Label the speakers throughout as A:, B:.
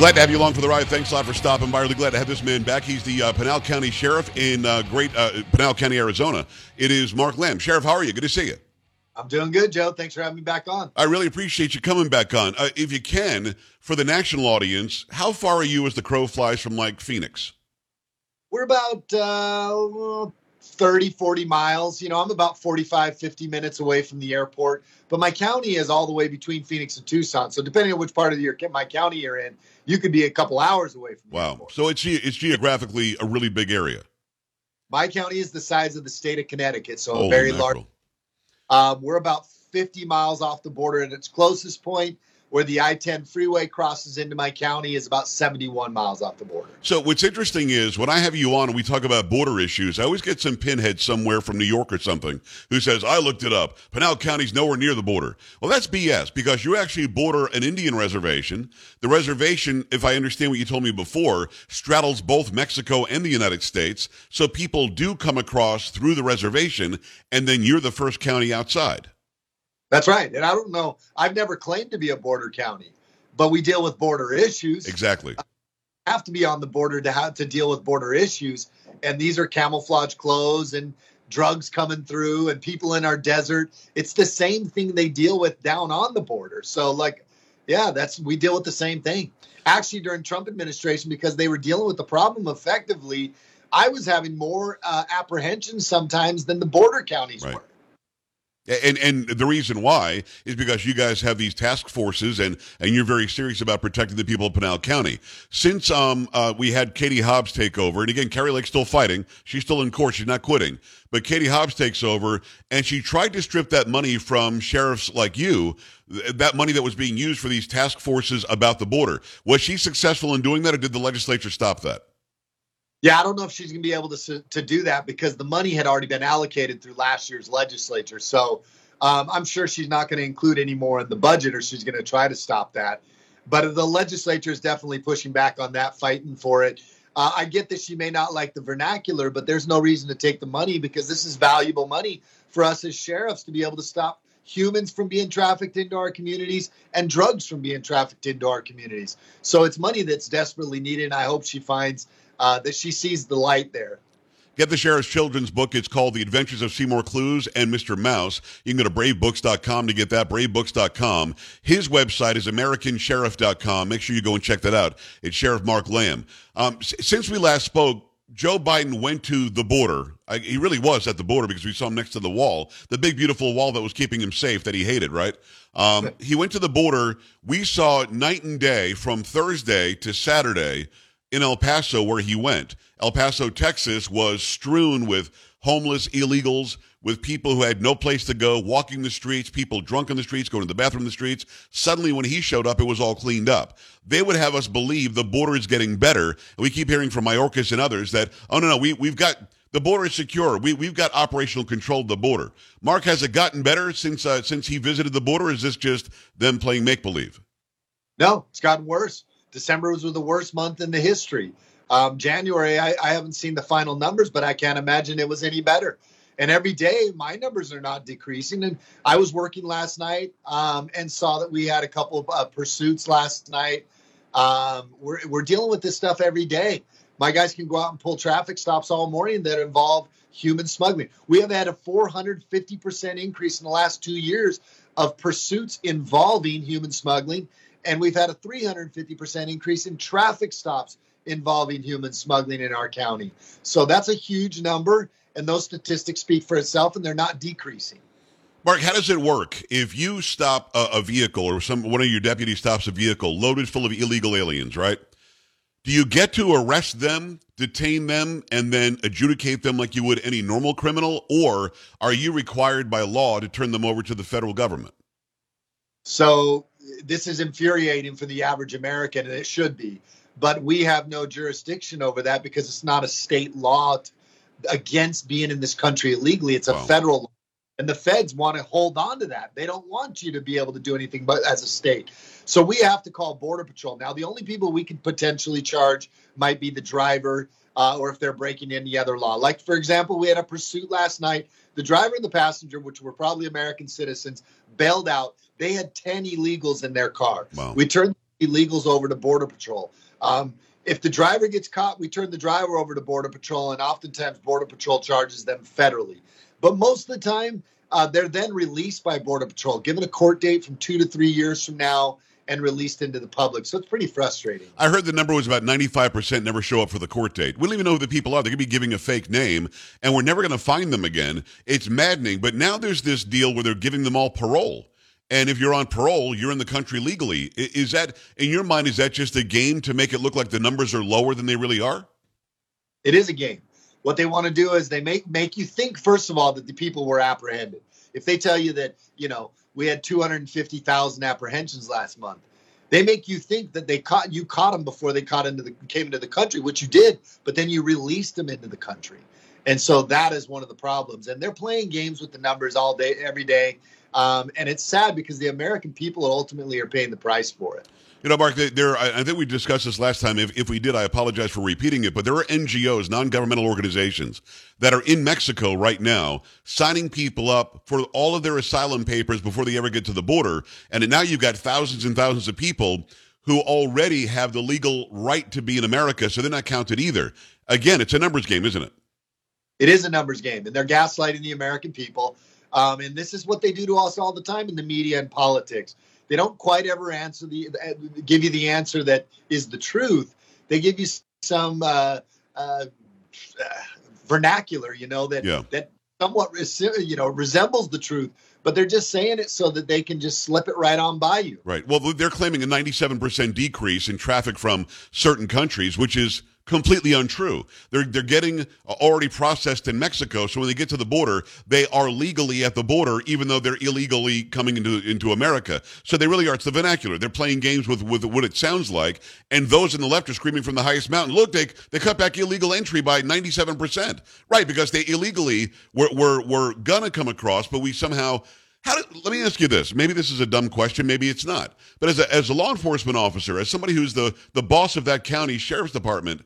A: Glad to have you along for the ride. Thanks a lot for stopping by. Really glad to have this man back. He's the uh, Pinal County Sheriff in uh, Great uh, Pinal County, Arizona. It is Mark Lamb. Sheriff, how are you? Good to see you.
B: I'm doing good, Joe. Thanks for having me back on.
A: I really appreciate you coming back on. Uh, if you can, for the national audience, how far are you as the crow flies from like Phoenix?
B: We're about uh, 30, 40 miles. You know, I'm about 45, 50 minutes away from the airport, but my county is all the way between Phoenix and Tucson. So depending on which part of your my county you're in, you could be a couple hours away from.
A: Wow. Airport. So it's it's geographically a really big area.
B: My county is the size of the state of Connecticut, so Holy very large. Um, we're about 50 miles off the border at its closest point where the I 10 freeway crosses into my county is about 71 miles off the border.
A: So, what's interesting is when I have you on and we talk about border issues, I always get some pinhead somewhere from New York or something who says, I looked it up. Pinal County's nowhere near the border. Well, that's BS because you actually border an Indian reservation. The reservation, if I understand what you told me before, straddles both Mexico and the United States. So, people do come across through the reservation, and then you're the first county outside.
B: That's right. And I don't know, I've never claimed to be a border county, but we deal with border issues.
A: Exactly.
B: I have to be on the border to have to deal with border issues. And these are camouflage clothes and drugs coming through and people in our desert. It's the same thing they deal with down on the border. So like, yeah, that's we deal with the same thing. Actually, during Trump administration, because they were dealing with the problem effectively, I was having more uh, apprehensions sometimes than the border counties right. were.
A: And and the reason why is because you guys have these task forces and and you're very serious about protecting the people of Pinal County. Since um uh, we had Katie Hobbs take over, and again Kari Lake's still fighting, she's still in court, she's not quitting. But Katie Hobbs takes over, and she tried to strip that money from sheriffs like you, that money that was being used for these task forces about the border. Was she successful in doing that, or did the legislature stop that?
B: Yeah, I don't know if she's going to be able to to do that because the money had already been allocated through last year's legislature. So um, I'm sure she's not going to include any more in the budget, or she's going to try to stop that. But the legislature is definitely pushing back on that, fighting for it. Uh, I get that she may not like the vernacular, but there's no reason to take the money because this is valuable money for us as sheriffs to be able to stop humans from being trafficked into our communities and drugs from being trafficked into our communities. So it's money that's desperately needed. And I hope she finds uh, that she sees the light there.
A: Get the Sheriff's children's book. It's called The Adventures of Seymour Clues and Mr. Mouse. You can go to bravebooks.com to get that, bravebooks.com. His website is americansheriff.com. Make sure you go and check that out. It's Sheriff Mark Lamb. Um, since we last spoke, Joe Biden went to the border. I, he really was at the border because we saw him next to the wall, the big, beautiful wall that was keeping him safe that he hated, right? Um, he went to the border. We saw night and day from Thursday to Saturday in El Paso where he went. El Paso, Texas was strewn with homeless illegals, with people who had no place to go, walking the streets, people drunk in the streets, going to the bathroom in the streets. Suddenly, when he showed up, it was all cleaned up. They would have us believe the border is getting better. And we keep hearing from Mayorkas and others that, oh, no, no, we, we've got the border is secure. We, we've got operational control of the border. Mark, has it gotten better since, uh, since he visited the border? is this just them playing make believe?
B: No, it's gotten worse. December was the worst month in the history. Um, January, I, I, haven't seen the final numbers, but I can't imagine it was any better. And every day, my numbers are not decreasing. And I was working last night um, and saw that we had a couple of uh, pursuits last night. Um, we're, we're dealing with this stuff every day. My guys can go out and pull traffic stops all morning that involve human smuggling. We have had a 450% increase in the last two years of pursuits involving human smuggling. And we've had a 350% increase in traffic stops involving human smuggling in our county. So that's a huge number and those statistics speak for itself, and they're not decreasing.
A: Mark, how does it work if you stop a, a, vehicle or some one of your deputies stops a vehicle loaded full of illegal aliens, right? Do you get to arrest them, detain them, and then adjudicate them like you would any normal criminal, or are you required by law to turn them over to the federal government?
B: So this is infuriating for the average American, and it should be. But we have no jurisdiction over that because it's not a state law against being in this country illegally. It's a wow. federal law. And the feds want to hold on to that. They don't want you to be able to do anything but as a state. So we have to call Border Patrol. Now, the only people we could potentially charge might be the driver uh, or if they're breaking any other law. Like, for example, we had a pursuit last night. The driver and the passenger, which were probably American citizens, bailed out. They had 10 illegals in their car. Wow. We turned illegals over to Border Patrol. Um, if the driver gets caught, we turn the driver over to Border Patrol, and oftentimes Border Patrol charges them federally. But most of the time, uh, they're then released by Border Patrol, given a court date from two to three years from now, and released into the public. So it's pretty frustrating.
A: I heard the number was about 95% never show up for the court date. We don't even know who the people are. They're going to be giving a fake name, and we're never going to find them again. It's maddening. But now there's this deal where they're giving them all parole. And if you're on parole, you're in the country legally. Is that, in your mind, is that just a game to make it look like the numbers are lower than they really are?
B: It is a game. What they want to do is they make make you think first of all that the people were apprehended. If they tell you that you know we had 250,000 apprehensions last month, they make you think that they caught you caught them before they caught into the came into the country, which you did, but then you released them into the country, and so that is one of the problems. And they're playing games with the numbers all day, every day. Um, and it's sad because the American people ultimately are paying the price for it.
A: You know, Mark, there. I think we discussed this last time. If, if we did, I apologize for repeating it. But there are NGOs, non-governmental organizations, that are in Mexico right now, signing people up for all of their asylum papers before they ever get to the border. And now you've got thousands and thousands of people who already have the legal right to be in America, so they're not counted either. Again, it's a numbers game, isn't it?
B: It is a numbers game, and they're gaslighting the American people. Um, and this is what they do to us all the time in the media and politics. They don't quite ever answer the give you the answer that is the truth. They give you some uh, uh, vernacular, you know, that yeah. that somewhat you know resembles the truth but they're just saying it so that they can just slip it right on by you.
A: Right. Well, they're claiming a 97% decrease in traffic from certain countries, which is completely untrue. They're they're getting uh, already processed in Mexico, so when they get to the border, they are legally at the border, even though they're illegally coming into into America. So they really are. It's the vernacular. They're playing games with with what it sounds like, and those in the left are screaming from the highest mountain. Look, they they cut back illegal entry by ninety seven percent, right? Because they illegally were were were gonna come across, but we somehow how let me ask you this. Maybe this is a dumb question. Maybe it's not. But as a, as a law enforcement officer, as somebody who's the, the boss of that county sheriff's department,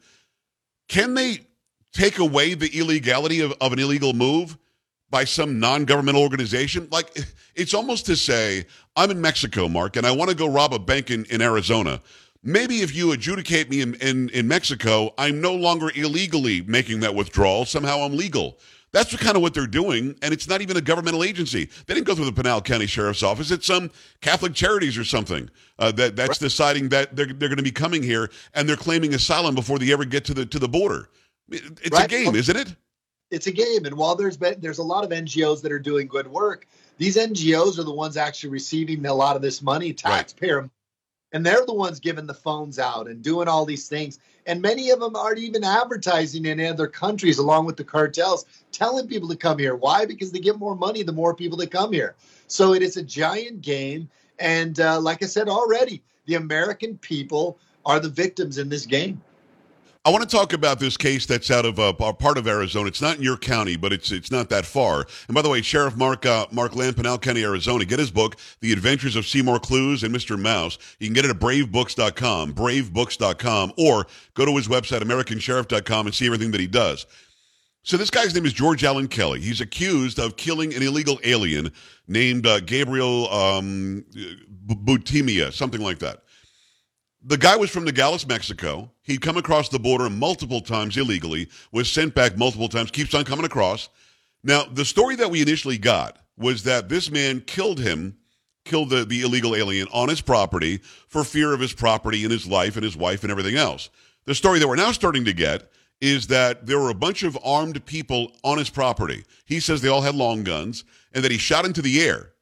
A: can they take away the illegality of, of an illegal move by some non governmental organization? Like, it's almost to say, I'm in Mexico, Mark, and I want to go rob a bank in, in Arizona. Maybe if you adjudicate me in, in, in Mexico, I'm no longer illegally making that withdrawal. Somehow I'm legal. That's kind of what they're doing, and it's not even a governmental agency. They didn't go through the Pinal County Sheriff's Office. It's some Catholic Charities or something uh, that that's right. deciding that they're they're going to be coming here and they're claiming asylum before they ever get to the to the border. It's right. a game, isn't it?
B: It's a game, and while there's been there's a lot of NGOs that are doing good work, these NGOs are the ones actually receiving a lot of this money, taxpayer, right. And they're the ones giving the phones out and doing all these things. And many of them aren't even advertising in other countries along with the cartels telling people to come here. Why? Because they get more money the more people that come here. So it is a giant game. And uh, like i said already the american people are the victims in this game
A: I want to talk about this case that's out of uh, part of Arizona. It's not in your county, but it's it's not that far. And by the way, Sheriff Mark uh, Mark Lamb, County, Arizona, get his book, The Adventures of Seymour Clues and Mr. Mouse. You can get it at bravebooks.com, bravebooks.com, or go to his website, americansheriff.com, and see everything that he does. So this guy's name is George Alan Kelly. He's accused of killing an illegal alien named uh, Gabriel um, Buitimea, something like that. The guy was from Nogales, Mexico. He'd come across the border multiple times illegally, was sent back multiple times, keeps on coming across. Now, the story that we initially got was that this man killed him, killed the, the illegal alien on his property for fear of his property and his life and his wife and everything else. The story that we're now starting to get is that there were a bunch of armed people on his property. He says they all had long guns and that he shot into the air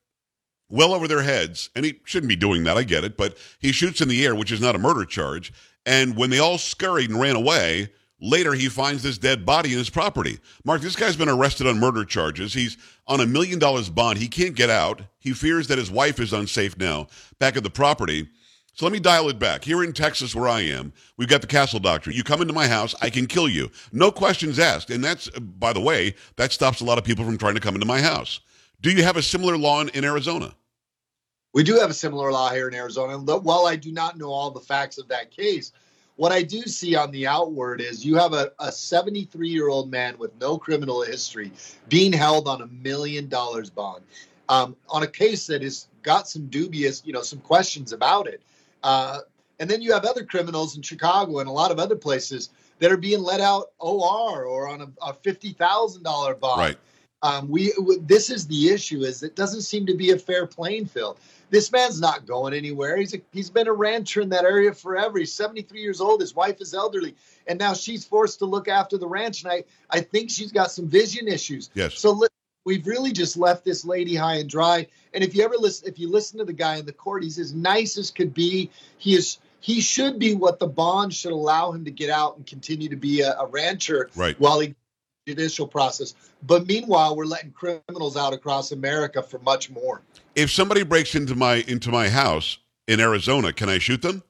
A: well over their heads. And he shouldn't be doing that, I get it, but he shoots in the air, which is not a murder charge. And when they all scurried and ran away, later he finds this dead body in his property. Mark, this guy's been arrested on murder charges. He's on a million dollars bond. He can't get out. He fears that his wife is unsafe now back at the property. So let me dial it back. Here in Texas, where I am, we've got the castle doctrine. You come into my house, I can kill you. No questions asked. And that's, by the way, that stops a lot of people from trying to come into my house. Do you have a similar law in, in Arizona?
B: We do have a similar law here in Arizona. While I do not know all the facts of that case, what I do see on the outward is you have a 73 year old man with no criminal history being held on a million dollars bond um, on a case that has got some dubious, you know, some questions about it. Uh, and then you have other criminals in Chicago and a lot of other places that are being let out OR or on a, a fifty thousand dollar bond.
A: Right.
B: Um, we this is the issue is it doesn't seem to be a fair playing field. This man's not going anywhere. He's a, he's been a rancher in that area forever. He's 73 years old. His wife is elderly, and now she's forced to look after the ranch. And I I think she's got some vision issues.
A: Yes.
B: So we've really just left this lady high and dry. And if you ever listen, if you listen to the guy in the court, he's as nice as could be. He is he should be what the bond should allow him to get out and continue to be a, a rancher
A: right.
B: while he judicial process. But meanwhile, we're letting criminals out across America for much more.
A: If somebody breaks into my into my house in Arizona, can I shoot them?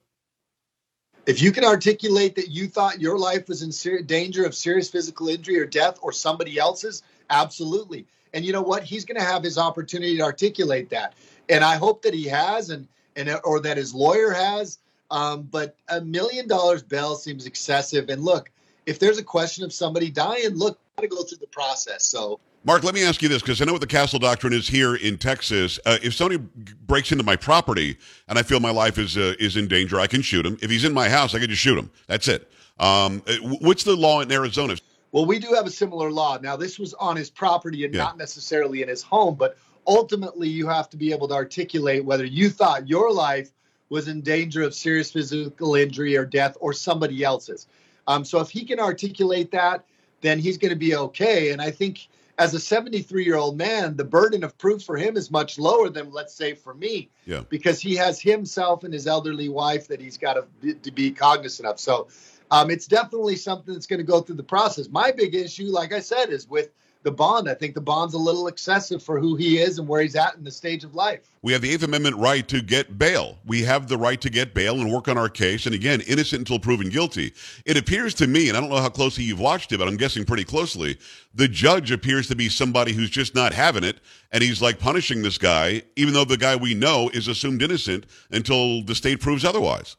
B: If you can articulate that you thought your life was in ser- danger of serious physical injury or death or somebody else's, absolutely. And you know what? He's going to have his opportunity to articulate that. And I hope that he has and and or that his lawyer has. Um, but a million dollars bail seems excessive. And look, if there's a question of somebody dying, look, got to go through the process. So
A: Mark, let me ask you this because I know what the castle doctrine is here in Texas. Uh, if somebody breaks into my property and I feel my life is uh, is in danger, I can shoot him. If he's in my house, I can just shoot him. That's it. Um, uh, what's the law in Arizona?
B: Well, we do have a similar law. Now, this was on his property and yeah. not necessarily in his home, but ultimately, you have to be able to articulate whether you thought your life was in danger of serious physical injury or death or somebody else's. Um, so if he can articulate that, then he's going to be okay. And I think as a 73 year old man, the burden of proof for him is much lower than, let's say, for me,
A: yeah.
B: because he has himself and his elderly wife that he's got to, to be cognizant of. So um, it's definitely something that's going to go through the process. My big issue, like I said, is with the bond. I think the bond's a little excessive for who he is and where he's at in the stage of life.
A: We have the Eighth Amendment right to get bail. We have the right to get bail and work on our case. And again, innocent until proven guilty. It appears to me, and I don't know how closely you've watched it, but I'm guessing pretty closely, the judge appears to be somebody who's just not having it. And he's like punishing this guy, even though the guy we know is assumed innocent until the state proves otherwise.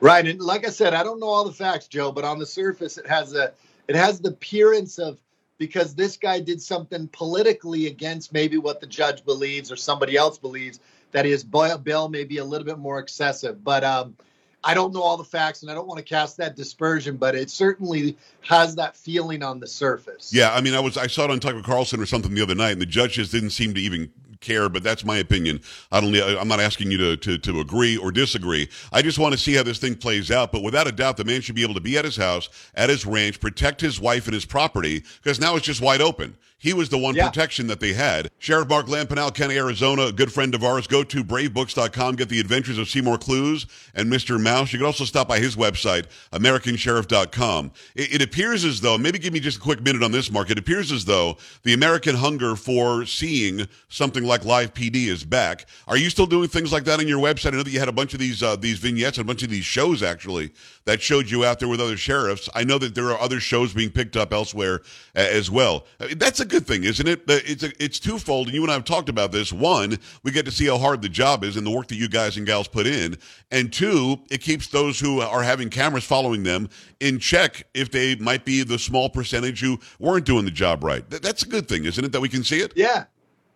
B: Right. And like I said, I don't know all the facts, Joe, but on the surface, it has a it has the appearance of because this guy did something politically against maybe what the judge believes or somebody else believes that his bail may be a little bit more excessive. But um, I don't know all the facts and I don't want to cast that dispersion, but it certainly has that feeling on the surface.
A: Yeah, I mean, I was I saw it on Tucker Carlson or something the other night, and the judge just didn't seem to even care, but that's my opinion. I don't. I'm not asking you to, to, to agree or disagree. I just want to see how this thing plays out. But without a doubt, the man should be able to be at his house, at his ranch, protect his wife and his property, because now it's just wide open. He was the one yeah. protection that they had. Sheriff Mark Lamb Pinal, County, Arizona, a good friend of ours. Go to bravebooks.com, get the adventures of Seymour Clues and Mr. Mouse. You can also stop by his website, AmericanSheriff.com. It, it appears as though, maybe give me just a quick minute on this, Mark. It appears as though the American hunger for seeing something like Live PD is back. Are you still doing things like that on your website? I know that you had a bunch of these uh, these vignettes and a bunch of these shows actually that showed you out there with other sheriffs. I know that there are other shows being picked up elsewhere uh, as well. I mean, that's a good thing, isn't it? It's a, it's twofold, and you and I have talked about this. One, we get to see how hard the job is and the work that you guys and gals put in, and two, it keeps those who are having cameras following them in check if they might be the small percentage who weren't doing the job right. That's a good thing, isn't it? That we can see it.
B: Yeah,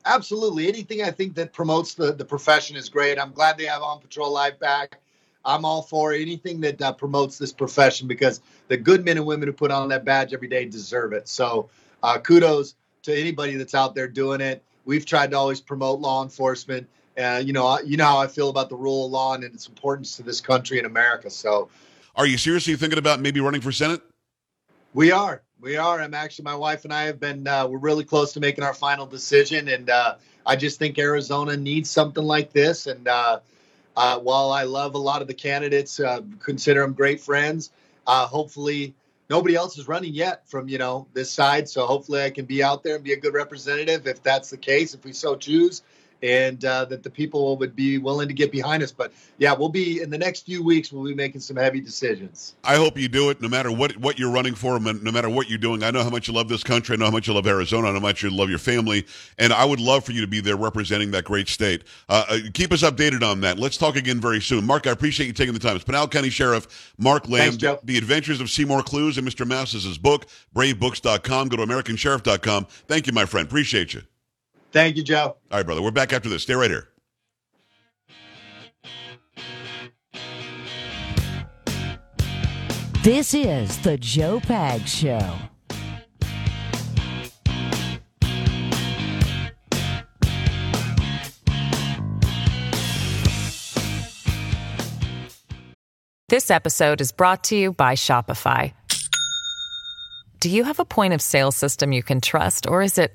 B: absolutely. Anything I think that promotes the the profession is great. I'm glad they have On Patrol Live back. I'm all for anything that uh, promotes this profession because the good men and women who put on that badge every day deserve it. So uh, kudos to anybody that's out there doing it. We've tried to always promote law enforcement. Uh, you know, you know how I feel about the rule of law and its importance to this country and America. So,
A: are you seriously thinking about maybe running for Senate?
B: We are. We are. I'm actually, my wife and I have been, uh, we're really close to making our final decision. And uh, I just think Arizona needs something like this. And uh, uh, while I love a lot of the candidates, uh, consider them great friends. Uh, hopefully, nobody else is running yet from you know this side, so hopefully I can be out there and be a good representative if that's the case, if we so choose and uh, that the people would be willing to get behind us. But yeah, we'll be in the next few weeks. We'll be making some heavy decisions.
A: I hope you do it, no matter what what you're running for, no matter what you're doing. I know how much you love this country. I know how much you love Arizona. I know how much you love your family, and I would love for you to be there representing that great state. Uh, uh keep us updated on that. Let's talk again very soon. Mark, I appreciate you taking the time. It's Pinal County Sheriff Mark Lamb.
B: Thanks.
A: The Adventures of Seymour Clues and Mr. Mouse is his book. BraveBooks.com. Go to AmericanSheriff.com. Thank you, my friend. Appreciate you.
B: Thank you, Joe.
A: All right, brother. We're back after this. Stay right here.
C: This is the Joe Pags Show.
D: This episode is brought to you by Shopify. Do you have a point of sale system you can trust, or is it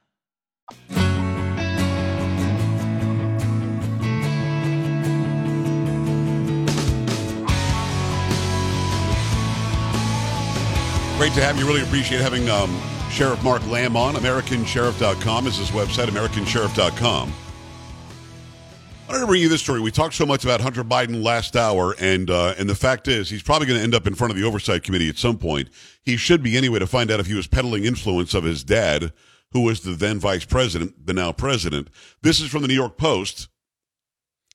A: Great to have you. Really appreciate having um, Sheriff Mark Lamb on. AmericanSheriff.com is his website, AmericanSheriff.com. I want to bring you this story. We talked so much about Hunter Biden last hour, and uh, and the fact is, he's probably going to end up in front of the Oversight Committee at some point. He should be anyway to find out if he was peddling influence of his dad, who was the then vice president, the now president. This is from the New York Post.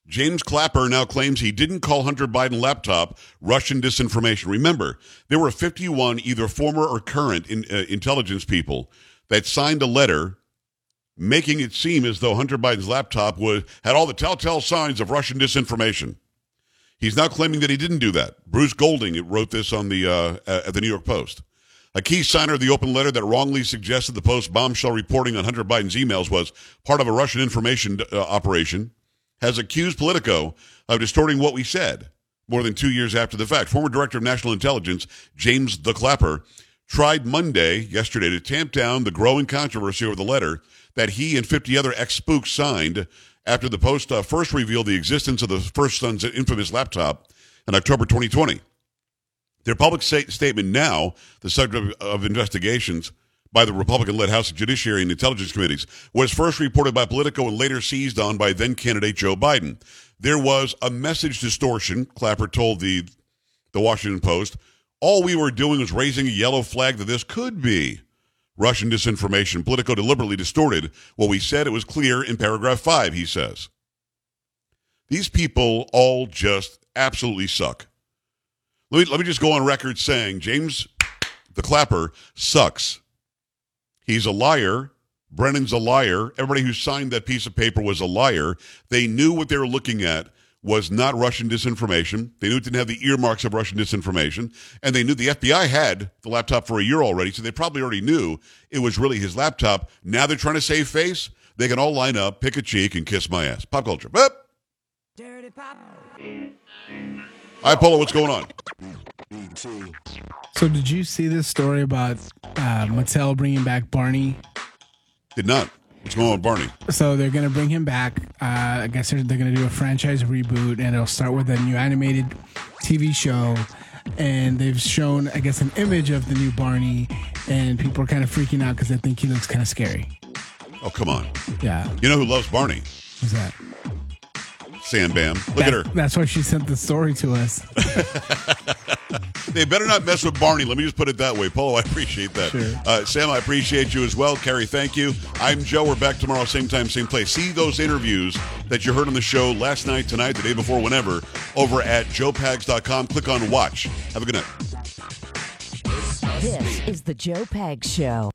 A: James Clapper now claims he didn't call Hunter Biden laptop Russian disinformation. Remember, there were 51 either former or current in, uh, intelligence people that signed a letter making it seem as though Hunter Biden's laptop was, had all the telltale signs of Russian disinformation. He's now claiming that he didn't do that. Bruce Golding wrote this on the uh, at the New York Post. A key signer of the open letter that wrongly suggested the Post bombshell reporting on Hunter Biden's emails was part of a Russian information uh, operation has accused Politico of distorting what we said more than two years after the fact. Former Director of National Intelligence, James the Clapper, tried Monday, yesterday, to tamp down the growing controversy over the letter that he and 50 other ex spooks signed after the Post uh, first revealed the existence of the first son's infamous laptop in October 2020. Their public statement now, the subject of investigations, by the Republican led House Judiciary and Intelligence Committees, was first reported by Politico and later seized on by then candidate Joe Biden. There was a message distortion, Clapper told the, the Washington Post. All we were doing was raising a yellow flag that this could be Russian disinformation. Politico deliberately distorted what we said. It was clear in paragraph five, he says. These people all just absolutely suck. Let me, let me just go on record saying James the Clapper sucks. He's a liar. Brennan's a liar. Everybody who signed that piece of paper was a liar. They knew what they were looking at was not Russian disinformation. They knew it didn't have the earmarks of Russian disinformation. And they knew the FBI had the laptop for a year already, so they probably already knew it was really his laptop. Now they're trying to save face. They can all line up, pick a cheek, and kiss my ass. Pop culture. Boop. Dirty pop. Hi, Polo. What's going on?
E: So, did you see this story about uh, Mattel bringing back Barney?
A: Did not. What's going on with Barney?
E: So they're gonna bring him back. Uh, I guess they're, they're gonna do a franchise reboot, and it'll start with a new animated TV show. And they've shown, I guess, an image of the new Barney, and people are kind of freaking out because they think he looks kind of scary.
A: Oh, come on.
E: Yeah,
A: You know who loves Barney?
E: who's that?
A: Sam Bam. Look
E: That-
A: at her.
E: That's why she sent the story to us.
A: They better not mess with Barney. Let me just put it that way. Polo, I appreciate that.
E: Sure.
A: Uh, Sam, I appreciate you as well. Carrie, thank you. I'm Joe. We're back tomorrow, same time, same place. See those interviews that you heard on the show last night, tonight, the day before, whenever, over at joepags.com. Click on watch. Have a good night.
C: This is the Joe Pags Show.